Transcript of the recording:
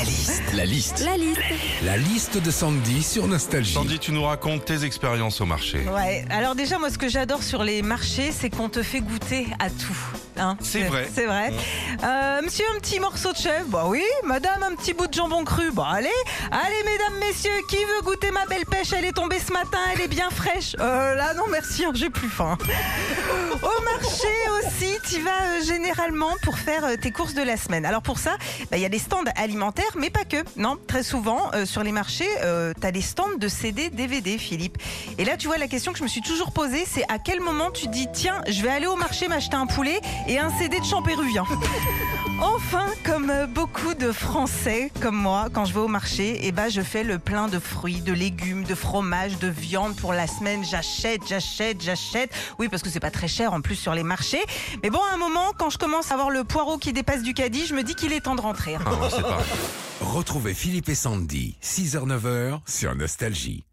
La liste. La liste. La liste. La liste de Sandy sur Nostalgie. Sandy, tu nous racontes tes expériences au marché. Ouais, alors déjà, moi, ce que j'adore sur les marchés, c'est qu'on te fait goûter à tout. hein. C'est vrai. C'est vrai. Euh, monsieur, un petit morceau de chèvre Bah oui. Madame, un petit bout de jambon cru Bah allez. Allez, mesdames, messieurs, qui veut goûter ma belle pêche? Elle est tombée ce matin, elle est bien fraîche. Euh, là, non, merci, hein, j'ai plus faim. Au tu vas euh, généralement pour faire euh, tes courses de la semaine. Alors pour ça, bah, il y a des stands alimentaires, mais pas que. Non, très souvent, euh, sur les marchés, tu as des stands de CD, DVD, Philippe. Et là, tu vois, la question que je me suis toujours posée, c'est à quel moment tu dis, tiens, je vais aller au marché m'acheter un poulet et un CD de chant péruvien. Enfin, comme beaucoup de Français comme moi, quand je vais au marché, eh ben, je fais le plein de fruits, de légumes, de fromage, de viande pour la semaine. J'achète, j'achète, j'achète. Oui, parce que c'est pas très cher en plus sur les marchés. Mais bon, un moment, quand je commence à avoir le poireau qui dépasse du caddie, je me dis qu'il est temps de rentrer. Ah. Retrouvez Philippe et Sandy, 6h-9h sur Nostalgie.